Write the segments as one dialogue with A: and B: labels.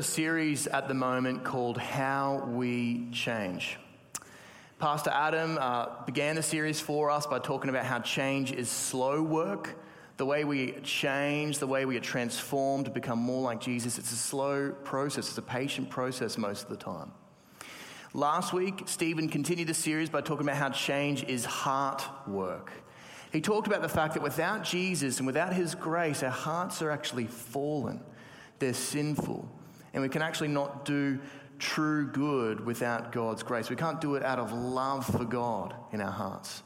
A: a series at the moment called How We Change. Pastor Adam uh, began the series for us by talking about how change is slow work. The way we change, the way we are transformed to become more like Jesus, it's a slow process, it's a patient process most of the time. Last week, Stephen continued the series by talking about how change is heart work. He talked about the fact that without Jesus and without his grace, our hearts are actually fallen, they're sinful, and we can actually not do true good without God's grace. We can't do it out of love for God in our hearts.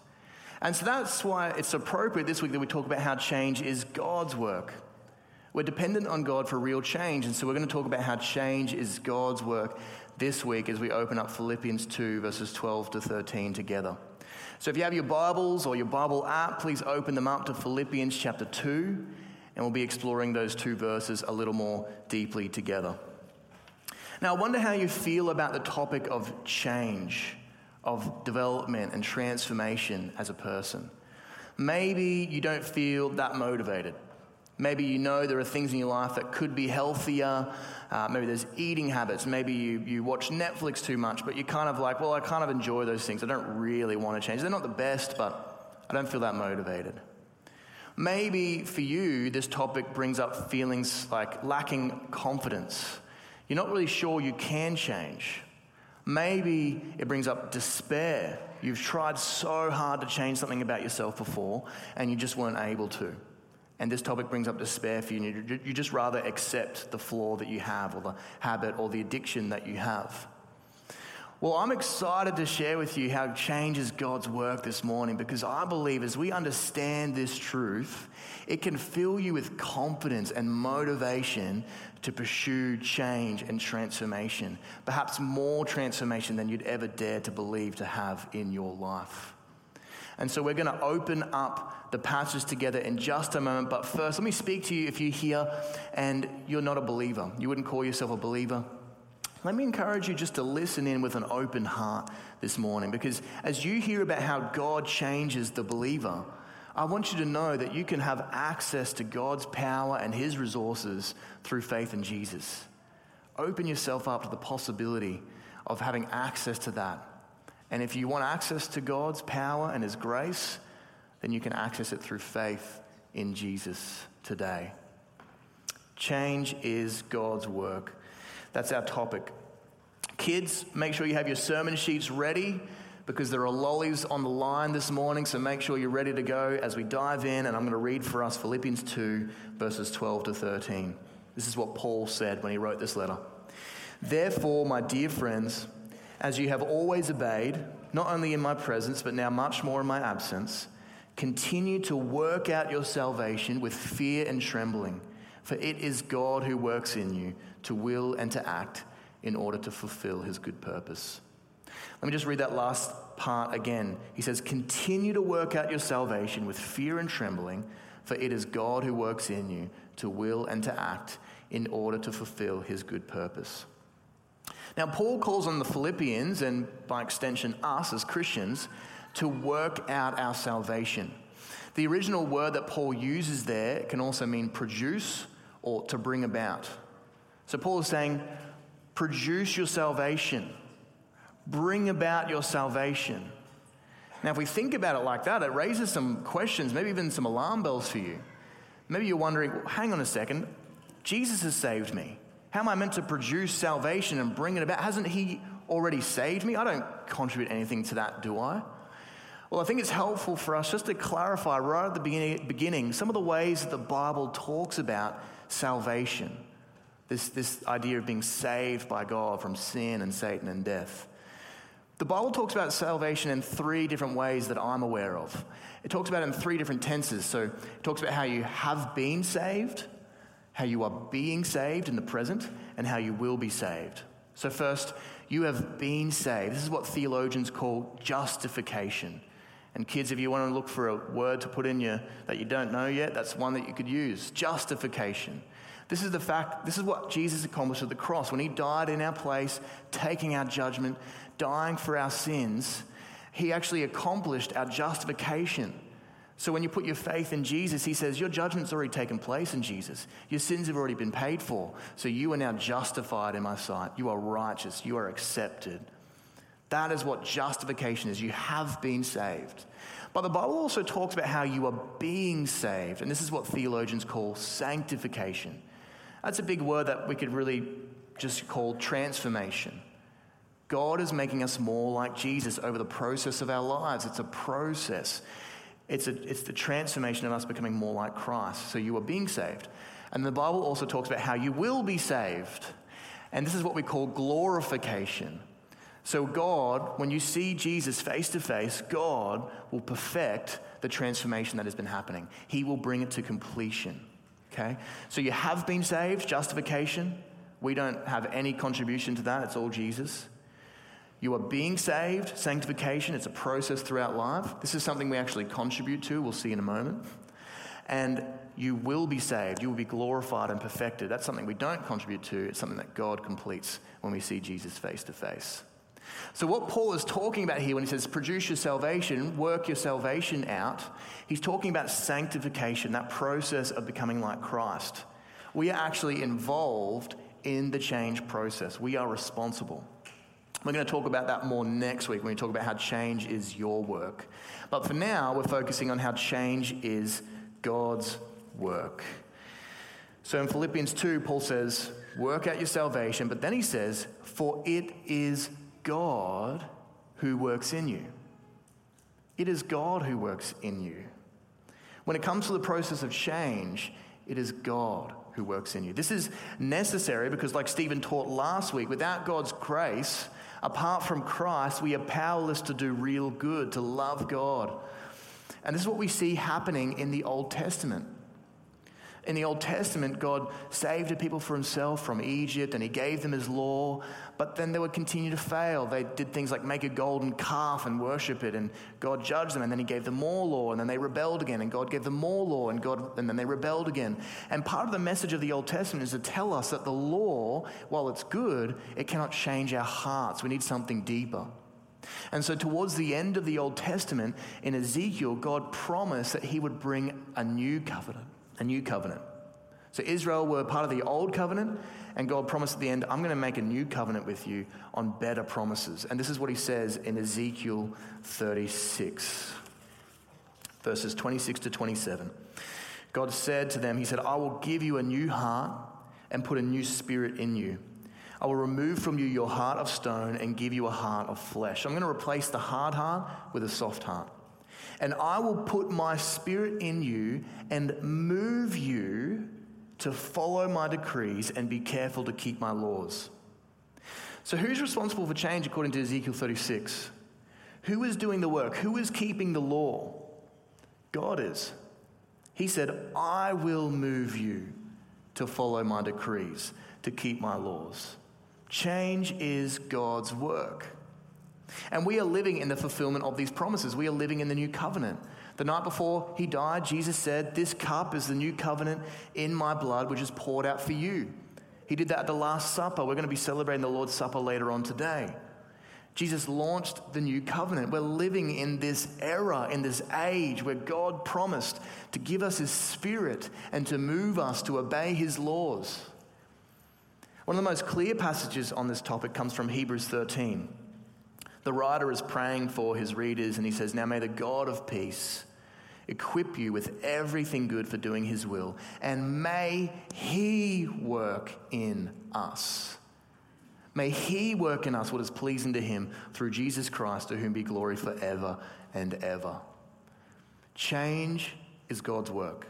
A: And so that's why it's appropriate this week that we talk about how change is God's work. We're dependent on God for real change. And so we're going to talk about how change is God's work this week as we open up Philippians 2, verses 12 to 13 together. So if you have your Bibles or your Bible app, please open them up to Philippians chapter 2, and we'll be exploring those two verses a little more deeply together. Now, I wonder how you feel about the topic of change, of development and transformation as a person. Maybe you don't feel that motivated. Maybe you know there are things in your life that could be healthier. Uh, maybe there's eating habits. Maybe you, you watch Netflix too much, but you're kind of like, well, I kind of enjoy those things. I don't really want to change. They're not the best, but I don't feel that motivated. Maybe for you, this topic brings up feelings like lacking confidence you're not really sure you can change. Maybe it brings up despair. You've tried so hard to change something about yourself before and you just weren't able to. And this topic brings up despair for you. You just rather accept the flaw that you have, or the habit, or the addiction that you have. Well, I'm excited to share with you how change is God's work this morning because I believe as we understand this truth, it can fill you with confidence and motivation to pursue change and transformation, perhaps more transformation than you'd ever dare to believe to have in your life. And so we're going to open up the passage together in just a moment. But first, let me speak to you if you're here and you're not a believer. You wouldn't call yourself a believer. Let me encourage you just to listen in with an open heart this morning because as you hear about how God changes the believer, I want you to know that you can have access to God's power and His resources through faith in Jesus. Open yourself up to the possibility of having access to that. And if you want access to God's power and His grace, then you can access it through faith in Jesus today. Change is God's work. That's our topic. Kids, make sure you have your sermon sheets ready because there are lollies on the line this morning, so make sure you're ready to go as we dive in. And I'm going to read for us Philippians 2, verses 12 to 13. This is what Paul said when he wrote this letter. Therefore, my dear friends, as you have always obeyed, not only in my presence, but now much more in my absence, continue to work out your salvation with fear and trembling, for it is God who works in you to will and to act in order to fulfill his good purpose. Let me just read that last part again. He says, Continue to work out your salvation with fear and trembling, for it is God who works in you to will and to act in order to fulfill his good purpose. Now, Paul calls on the Philippians, and by extension, us as Christians, to work out our salvation. The original word that Paul uses there can also mean produce or to bring about. So, Paul is saying, produce your salvation bring about your salvation. Now, if we think about it like that, it raises some questions, maybe even some alarm bells for you. Maybe you're wondering, well, hang on a second, Jesus has saved me. How am I meant to produce salvation and bring it about? Hasn't He already saved me? I don't contribute anything to that, do I? Well, I think it's helpful for us just to clarify right at the beginning some of the ways that the Bible talks about salvation. This, this idea of being saved by God from sin and Satan and death. The Bible talks about salvation in three different ways that I'm aware of. It talks about it in three different tenses. So it talks about how you have been saved, how you are being saved in the present, and how you will be saved. So, first, you have been saved. This is what theologians call justification. And kids, if you want to look for a word to put in you that you don't know yet, that's one that you could use justification. This is the fact, this is what Jesus accomplished at the cross. When he died in our place, taking our judgment, dying for our sins, he actually accomplished our justification. So when you put your faith in Jesus, he says, Your judgment's already taken place in Jesus. Your sins have already been paid for. So you are now justified in my sight. You are righteous. You are accepted. That is what justification is. You have been saved. But the Bible also talks about how you are being saved. And this is what theologians call sanctification. That's a big word that we could really just call transformation. God is making us more like Jesus over the process of our lives. It's a process. It's, a, it's the transformation of us becoming more like Christ. So you are being saved. And the Bible also talks about how you will be saved. And this is what we call glorification. So, God, when you see Jesus face to face, God will perfect the transformation that has been happening. He will bring it to completion. Okay? So, you have been saved, justification. We don't have any contribution to that, it's all Jesus. You are being saved, sanctification, it's a process throughout life. This is something we actually contribute to, we'll see in a moment. And you will be saved, you will be glorified and perfected. That's something we don't contribute to, it's something that God completes when we see Jesus face to face. So, what Paul is talking about here when he says produce your salvation, work your salvation out, he's talking about sanctification, that process of becoming like Christ. We are actually involved in the change process, we are responsible. We're going to talk about that more next week when we talk about how change is your work. But for now, we're focusing on how change is God's work. So in Philippians 2, Paul says, Work out your salvation, but then he says, For it is God who works in you. It is God who works in you. When it comes to the process of change, it is God who works in you. This is necessary because, like Stephen taught last week, without God's grace, Apart from Christ, we are powerless to do real good, to love God. And this is what we see happening in the Old Testament. In the Old Testament, God saved a people for himself from Egypt and he gave them his law, but then they would continue to fail. They did things like make a golden calf and worship it, and God judged them, and then he gave them more law, and then they rebelled again, and God gave them more law, and, God, and then they rebelled again. And part of the message of the Old Testament is to tell us that the law, while it's good, it cannot change our hearts. We need something deeper. And so, towards the end of the Old Testament, in Ezekiel, God promised that he would bring a new covenant a new covenant. So Israel were part of the old covenant, and God promised at the end, I'm going to make a new covenant with you on better promises. And this is what he says in Ezekiel 36, verses 26 to 27. God said to them, He said, I will give you a new heart and put a new spirit in you. I will remove from you your heart of stone and give you a heart of flesh. I'm going to replace the hard heart with a soft heart. And I will put my spirit in you and move you to follow my decrees and be careful to keep my laws. So, who's responsible for change according to Ezekiel 36? Who is doing the work? Who is keeping the law? God is. He said, I will move you to follow my decrees, to keep my laws. Change is God's work. And we are living in the fulfillment of these promises. We are living in the new covenant. The night before he died, Jesus said, This cup is the new covenant in my blood, which is poured out for you. He did that at the Last Supper. We're going to be celebrating the Lord's Supper later on today. Jesus launched the new covenant. We're living in this era, in this age where God promised to give us his spirit and to move us to obey his laws. One of the most clear passages on this topic comes from Hebrews 13. The writer is praying for his readers and he says, Now may the God of peace equip you with everything good for doing his will, and may he work in us. May he work in us what is pleasing to him through Jesus Christ, to whom be glory forever and ever. Change is God's work.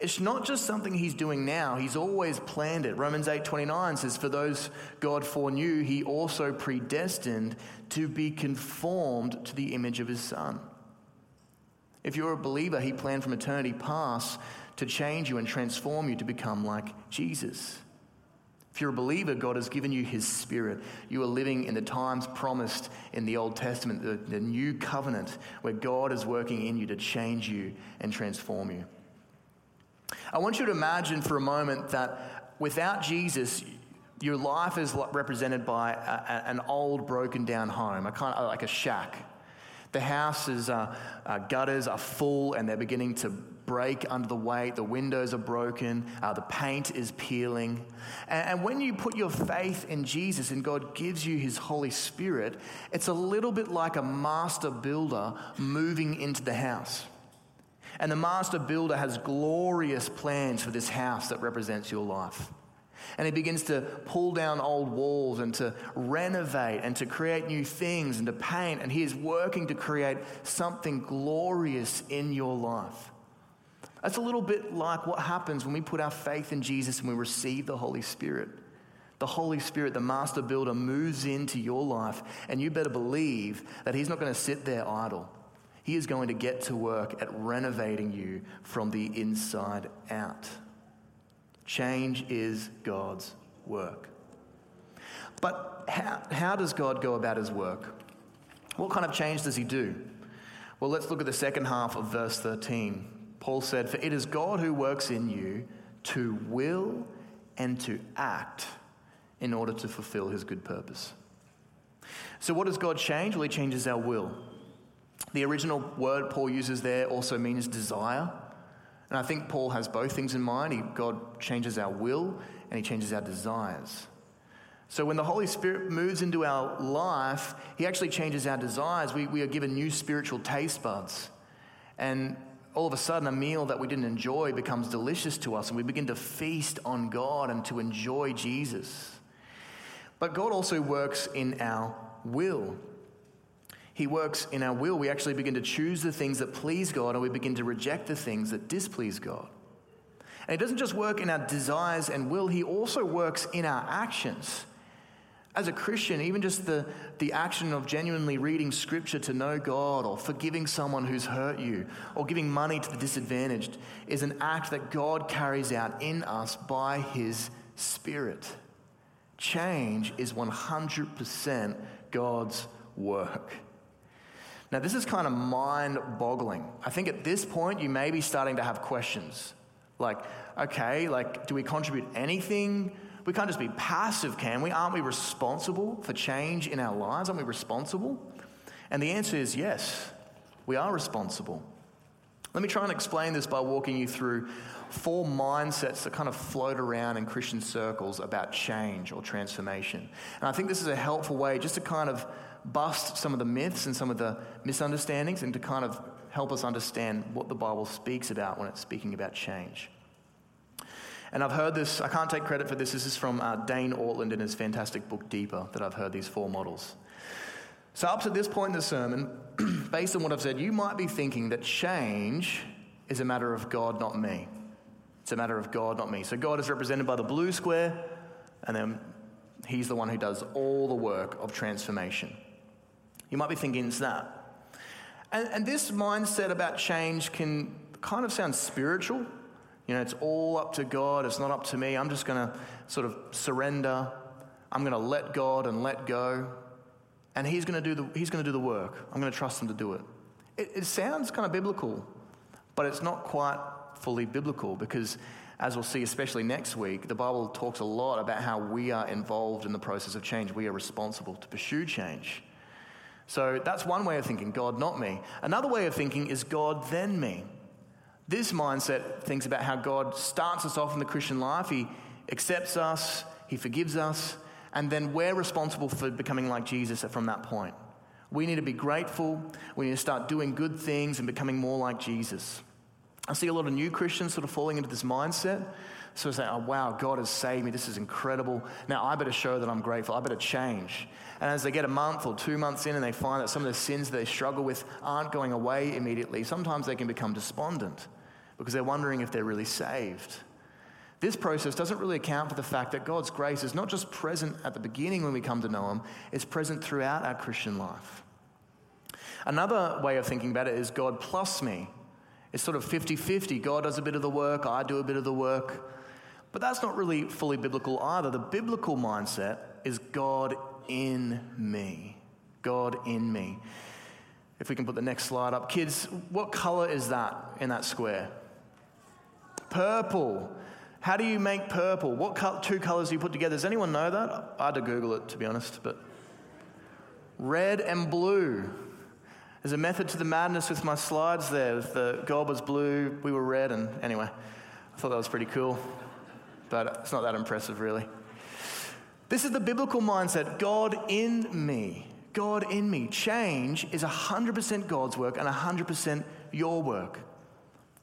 A: It's not just something he's doing now, he's always planned it. Romans 8:29 says for those God foreknew, he also predestined to be conformed to the image of his son. If you're a believer, he planned from eternity past to change you and transform you to become like Jesus. If you're a believer, God has given you his spirit. You are living in the times promised in the Old Testament, the, the new covenant, where God is working in you to change you and transform you. I want you to imagine for a moment that without Jesus, your life is represented by a, an old, broken down home, a kind of like a shack. The house's uh, uh, gutters are full and they're beginning to break under the weight. The windows are broken. Uh, the paint is peeling. And, and when you put your faith in Jesus and God gives you his Holy Spirit, it's a little bit like a master builder moving into the house. And the master builder has glorious plans for this house that represents your life. And he begins to pull down old walls and to renovate and to create new things and to paint. And he is working to create something glorious in your life. That's a little bit like what happens when we put our faith in Jesus and we receive the Holy Spirit. The Holy Spirit, the master builder, moves into your life, and you better believe that He's not going to sit there idle. He is going to get to work at renovating you from the inside out. Change is God's work. But how, how does God go about his work? What kind of change does he do? Well, let's look at the second half of verse 13. Paul said, For it is God who works in you to will and to act in order to fulfill his good purpose. So, what does God change? Well, he changes our will. The original word Paul uses there also means desire. And I think Paul has both things in mind. He, God changes our will and he changes our desires. So when the Holy Spirit moves into our life, he actually changes our desires. We, we are given new spiritual taste buds. And all of a sudden, a meal that we didn't enjoy becomes delicious to us, and we begin to feast on God and to enjoy Jesus. But God also works in our will. He works in our will. We actually begin to choose the things that please God and we begin to reject the things that displease God. And He doesn't just work in our desires and will, He also works in our actions. As a Christian, even just the, the action of genuinely reading scripture to know God or forgiving someone who's hurt you or giving money to the disadvantaged is an act that God carries out in us by His Spirit. Change is 100% God's work. Now, this is kind of mind boggling. I think at this point, you may be starting to have questions. Like, okay, like, do we contribute anything? We can't just be passive, can we? Aren't we responsible for change in our lives? Aren't we responsible? And the answer is yes, we are responsible. Let me try and explain this by walking you through four mindsets that kind of float around in Christian circles about change or transformation. And I think this is a helpful way just to kind of bust some of the myths and some of the misunderstandings and to kind of help us understand what the Bible speaks about when it's speaking about change. And I've heard this, I can't take credit for this. This is from uh, Dane Ortlund in his fantastic book, Deeper, that I've heard these four models. So, up to this point in the sermon, based on what I've said, you might be thinking that change is a matter of God, not me. It's a matter of God, not me. So, God is represented by the blue square, and then He's the one who does all the work of transformation. You might be thinking it's that. And, and this mindset about change can kind of sound spiritual. You know, it's all up to God, it's not up to me. I'm just going to sort of surrender. I'm going to let God and let go. And He's going to do the, he's going to do the work. I'm going to trust Him to do it. it. It sounds kind of biblical, but it's not quite fully biblical because as we'll see, especially next week, the Bible talks a lot about how we are involved in the process of change. We are responsible to pursue change. So that's one way of thinking God, not me. Another way of thinking is God, then me. This mindset thinks about how God starts us off in the Christian life. He accepts us, He forgives us, and then we're responsible for becoming like Jesus from that point. We need to be grateful. We need to start doing good things and becoming more like Jesus. I see a lot of new Christians sort of falling into this mindset. So I say, oh, wow, God has saved me. This is incredible. Now I better show that I'm grateful. I better change. And as they get a month or two months in and they find that some of the sins they struggle with aren't going away immediately, sometimes they can become despondent because they're wondering if they're really saved. This process doesn't really account for the fact that God's grace is not just present at the beginning when we come to know Him, it's present throughout our Christian life. Another way of thinking about it is God plus me. It's sort of 50 50. God does a bit of the work, I do a bit of the work. But that's not really fully biblical either. The biblical mindset is God in me. God in me. If we can put the next slide up. Kids, what color is that in that square? Purple. How do you make purple? What co- two colors do you put together? Does anyone know that? I had to Google it, to be honest, but red and blue. There's a method to the madness with my slides there. The gob was blue, we were red, and anyway, I thought that was pretty cool. But it's not that impressive, really. This is the biblical mindset God in me. God in me. Change is 100% God's work and 100% your work.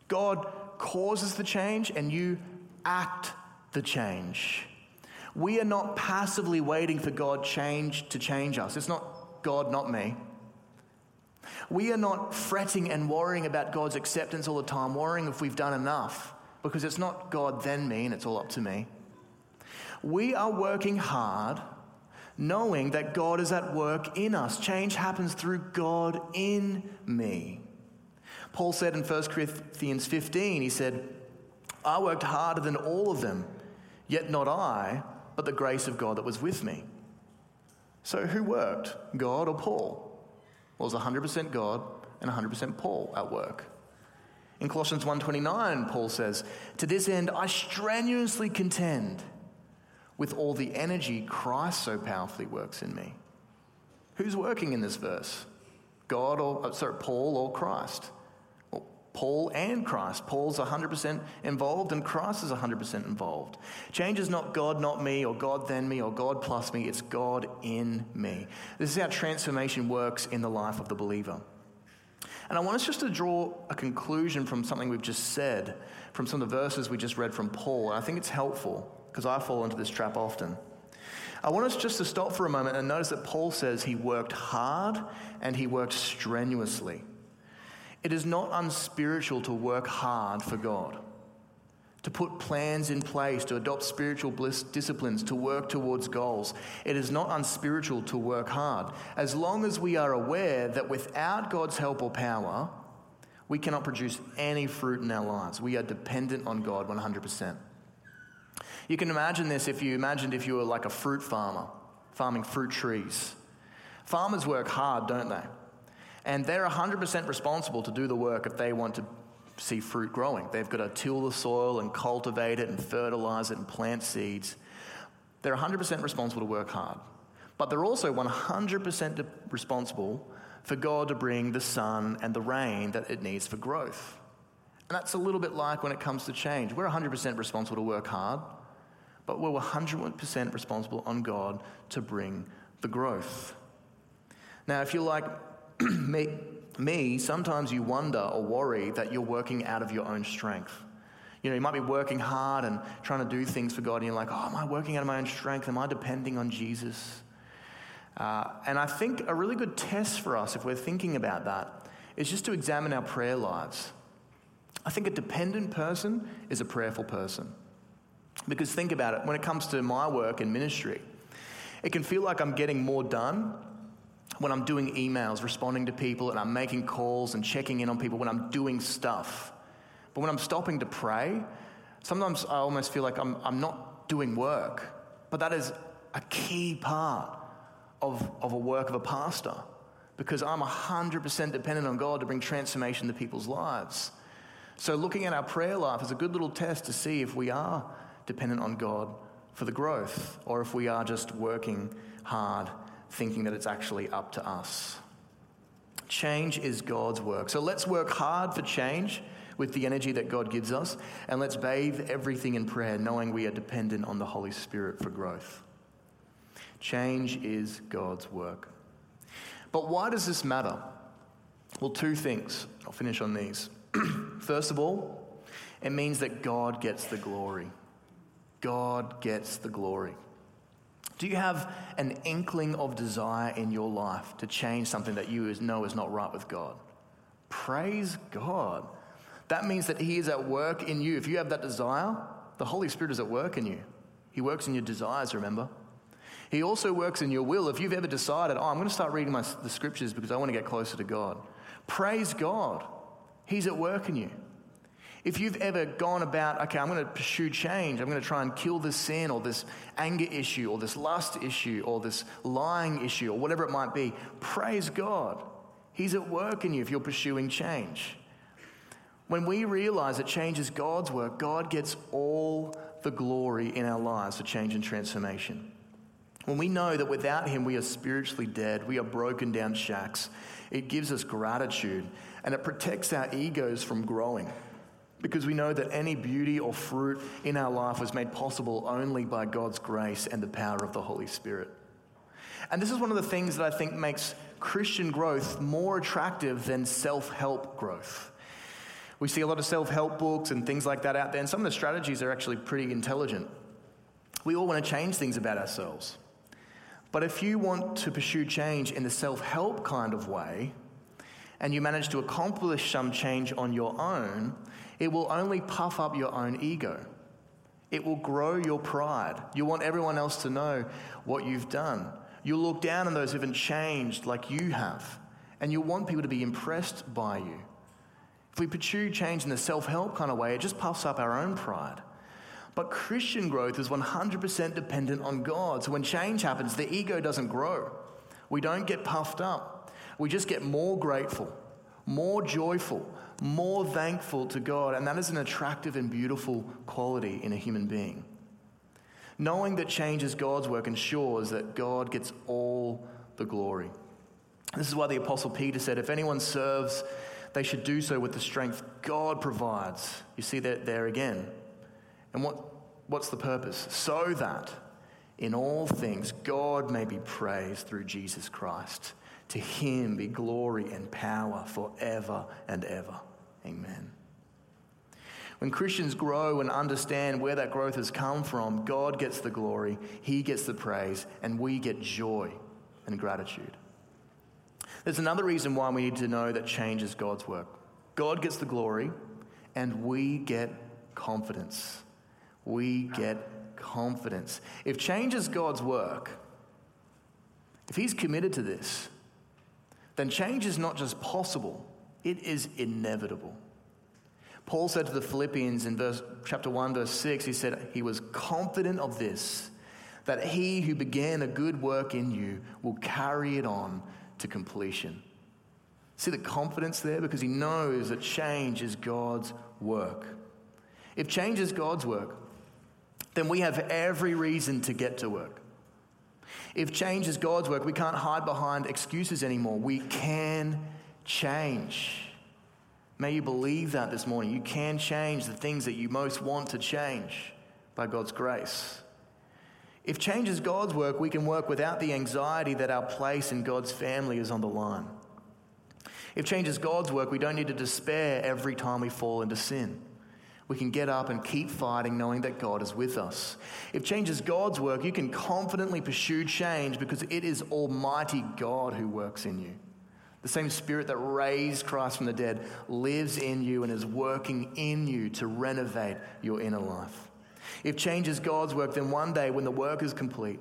A: God causes the change and you act the change. We are not passively waiting for God change to change us. It's not God, not me. We are not fretting and worrying about God's acceptance all the time, worrying if we've done enough, because it's not God, then me, and it's all up to me. We are working hard, knowing that God is at work in us. Change happens through God in me. Paul said in 1 Corinthians 15, he said, I worked harder than all of them, yet not I, but the grace of God that was with me. So who worked, God or Paul? Well, was 100% God and 100% Paul at work. In Colossians 1:29, Paul says, "To this end I strenuously contend with all the energy Christ so powerfully works in me." Who's working in this verse? God or uh, sorry, Paul or Christ? Paul and Christ. Paul's 100% involved and Christ is 100% involved. Change is not God, not me, or God, then me, or God plus me. It's God in me. This is how transformation works in the life of the believer. And I want us just to draw a conclusion from something we've just said, from some of the verses we just read from Paul. And I think it's helpful because I fall into this trap often. I want us just to stop for a moment and notice that Paul says he worked hard and he worked strenuously. It is not unspiritual to work hard for God, to put plans in place, to adopt spiritual disciplines, to work towards goals. It is not unspiritual to work hard, as long as we are aware that without God's help or power, we cannot produce any fruit in our lives. We are dependent on God 100%. You can imagine this if you imagined if you were like a fruit farmer, farming fruit trees. Farmers work hard, don't they? And they're 100% responsible to do the work if they want to see fruit growing. They've got to till the soil and cultivate it and fertilize it and plant seeds. They're 100% responsible to work hard. But they're also 100% responsible for God to bring the sun and the rain that it needs for growth. And that's a little bit like when it comes to change. We're 100% responsible to work hard, but we're 100% responsible on God to bring the growth. Now, if you're like, me, me, sometimes you wonder or worry that you're working out of your own strength. You know, you might be working hard and trying to do things for God, and you're like, oh, am I working out of my own strength? Am I depending on Jesus? Uh, and I think a really good test for us, if we're thinking about that, is just to examine our prayer lives. I think a dependent person is a prayerful person. Because think about it, when it comes to my work in ministry, it can feel like I'm getting more done when I'm doing emails, responding to people, and I'm making calls and checking in on people, when I'm doing stuff. But when I'm stopping to pray, sometimes I almost feel like I'm, I'm not doing work. But that is a key part of, of a work of a pastor because I'm 100% dependent on God to bring transformation to people's lives. So, looking at our prayer life is a good little test to see if we are dependent on God for the growth or if we are just working hard thinking that it's actually up to us. Change is God's work. So let's work hard for change with the energy that God gives us, and let's bathe everything in prayer, knowing we are dependent on the Holy Spirit for growth. Change is God's work. But why does this matter? Well, two things. I'll finish on these. First of all, it means that God gets the glory. God gets the glory. Do you have an inkling of desire in your life to change something that you know is not right with God? Praise God. That means that He is at work in you. If you have that desire, the Holy Spirit is at work in you. He works in your desires, remember? He also works in your will. If you've ever decided, oh, I'm going to start reading my, the scriptures because I want to get closer to God, praise God. He's at work in you. If you've ever gone about, okay, I'm going to pursue change, I'm going to try and kill this sin or this anger issue or this lust issue or this lying issue or whatever it might be, praise God. He's at work in you if you're pursuing change. When we realize that change is God's work, God gets all the glory in our lives for change and transformation. When we know that without Him we are spiritually dead, we are broken down shacks, it gives us gratitude and it protects our egos from growing because we know that any beauty or fruit in our life was made possible only by God's grace and the power of the Holy Spirit. And this is one of the things that I think makes Christian growth more attractive than self help growth. We see a lot of self help books and things like that out there, and some of the strategies are actually pretty intelligent. We all want to change things about ourselves. But if you want to pursue change in the self help kind of way, and you manage to accomplish some change on your own, it will only puff up your own ego. It will grow your pride. You want everyone else to know what you've done. You'll look down on those who haven't changed like you have, and you'll want people to be impressed by you. If we pursue change in the self help kind of way, it just puffs up our own pride. But Christian growth is 100% dependent on God. So when change happens, the ego doesn't grow. We don't get puffed up. We just get more grateful, more joyful, more thankful to God. And that is an attractive and beautiful quality in a human being. Knowing that change is God's work ensures that God gets all the glory. This is why the Apostle Peter said, If anyone serves, they should do so with the strength God provides. You see that there again. And what, what's the purpose? So that in all things God may be praised through Jesus Christ. To him be glory and power forever and ever. Amen. When Christians grow and understand where that growth has come from, God gets the glory, He gets the praise, and we get joy and gratitude. There's another reason why we need to know that change is God's work. God gets the glory, and we get confidence. We get confidence. If change is God's work, if He's committed to this, then change is not just possible, it is inevitable. Paul said to the Philippians in verse, chapter 1, verse 6, he said, He was confident of this, that he who began a good work in you will carry it on to completion. See the confidence there? Because he knows that change is God's work. If change is God's work, then we have every reason to get to work. If change is God's work, we can't hide behind excuses anymore. We can change. May you believe that this morning. You can change the things that you most want to change by God's grace. If change is God's work, we can work without the anxiety that our place in God's family is on the line. If change is God's work, we don't need to despair every time we fall into sin. We can get up and keep fighting knowing that God is with us. If change is God's work, you can confidently pursue change because it is Almighty God who works in you. The same Spirit that raised Christ from the dead lives in you and is working in you to renovate your inner life. If change is God's work, then one day when the work is complete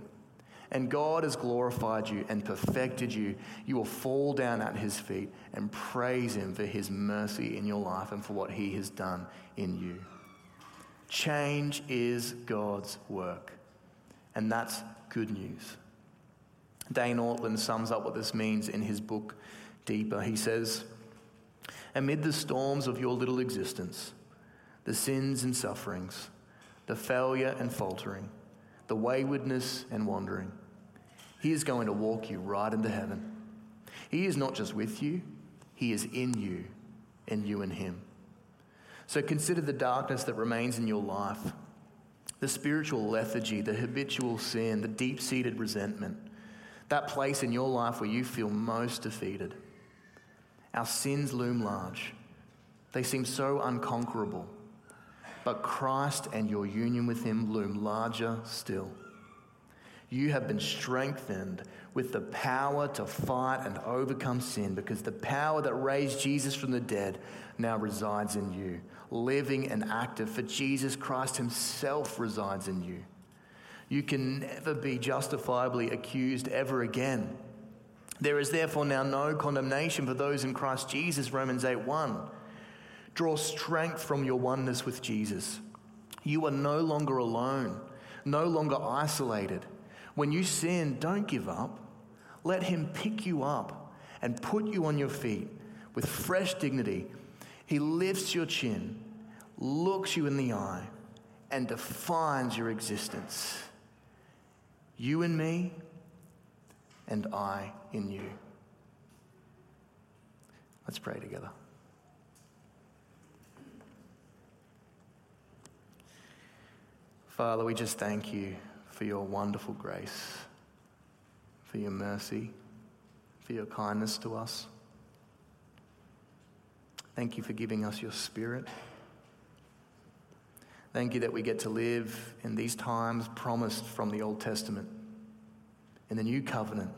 A: and God has glorified you and perfected you, you will fall down at His feet and praise Him for His mercy in your life and for what He has done in you. Change is God's work, and that's good news. Dane Ortlund sums up what this means in his book, deeper. He says, Amid the storms of your little existence, the sins and sufferings, the failure and faltering, the waywardness and wandering, He is going to walk you right into heaven. He is not just with you, He is in you, and you in Him. So consider the darkness that remains in your life, the spiritual lethargy, the habitual sin, the deep seated resentment, that place in your life where you feel most defeated. Our sins loom large, they seem so unconquerable. But Christ and your union with Him loom larger still. You have been strengthened with the power to fight and overcome sin because the power that raised Jesus from the dead now resides in you, living and active, for Jesus Christ Himself resides in you. You can never be justifiably accused ever again. There is therefore now no condemnation for those in Christ Jesus, Romans 8 1. Draw strength from your oneness with Jesus. You are no longer alone, no longer isolated. When you sin, don't give up. Let Him pick you up and put you on your feet with fresh dignity. He lifts your chin, looks you in the eye, and defines your existence. You in me, and I in you. Let's pray together. Father, we just thank you for your wonderful grace, for your mercy, for your kindness to us. Thank you for giving us your spirit. Thank you that we get to live in these times promised from the Old Testament, in the new covenant,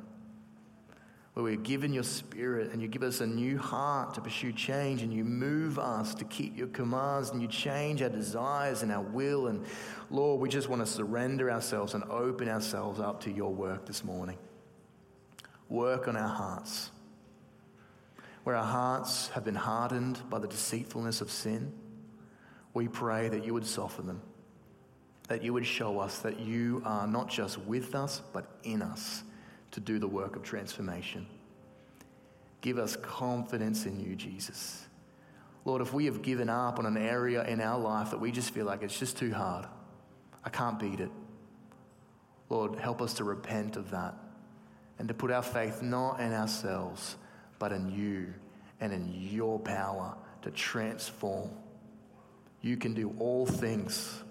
A: where we're given your spirit and you give us a new heart to pursue change and you move us to keep your commands and you change our desires and our will. And Lord, we just want to surrender ourselves and open ourselves up to your work this morning. Work on our hearts. Where our hearts have been hardened by the deceitfulness of sin, we pray that you would soften them, that you would show us that you are not just with us, but in us to do the work of transformation. Give us confidence in you, Jesus. Lord, if we have given up on an area in our life that we just feel like it's just too hard, I can't beat it. Lord, help us to repent of that and to put our faith not in ourselves, but in you and in your power to transform. You can do all things.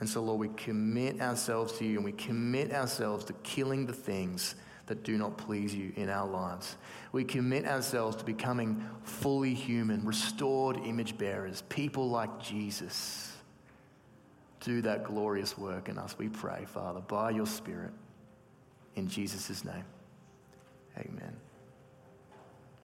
A: And so, Lord, we commit ourselves to you and we commit ourselves to killing the things that do not please you in our lives. We commit ourselves to becoming fully human, restored image bearers, people like Jesus. Do that glorious work in us, we pray, Father, by your Spirit. In Jesus' name, amen.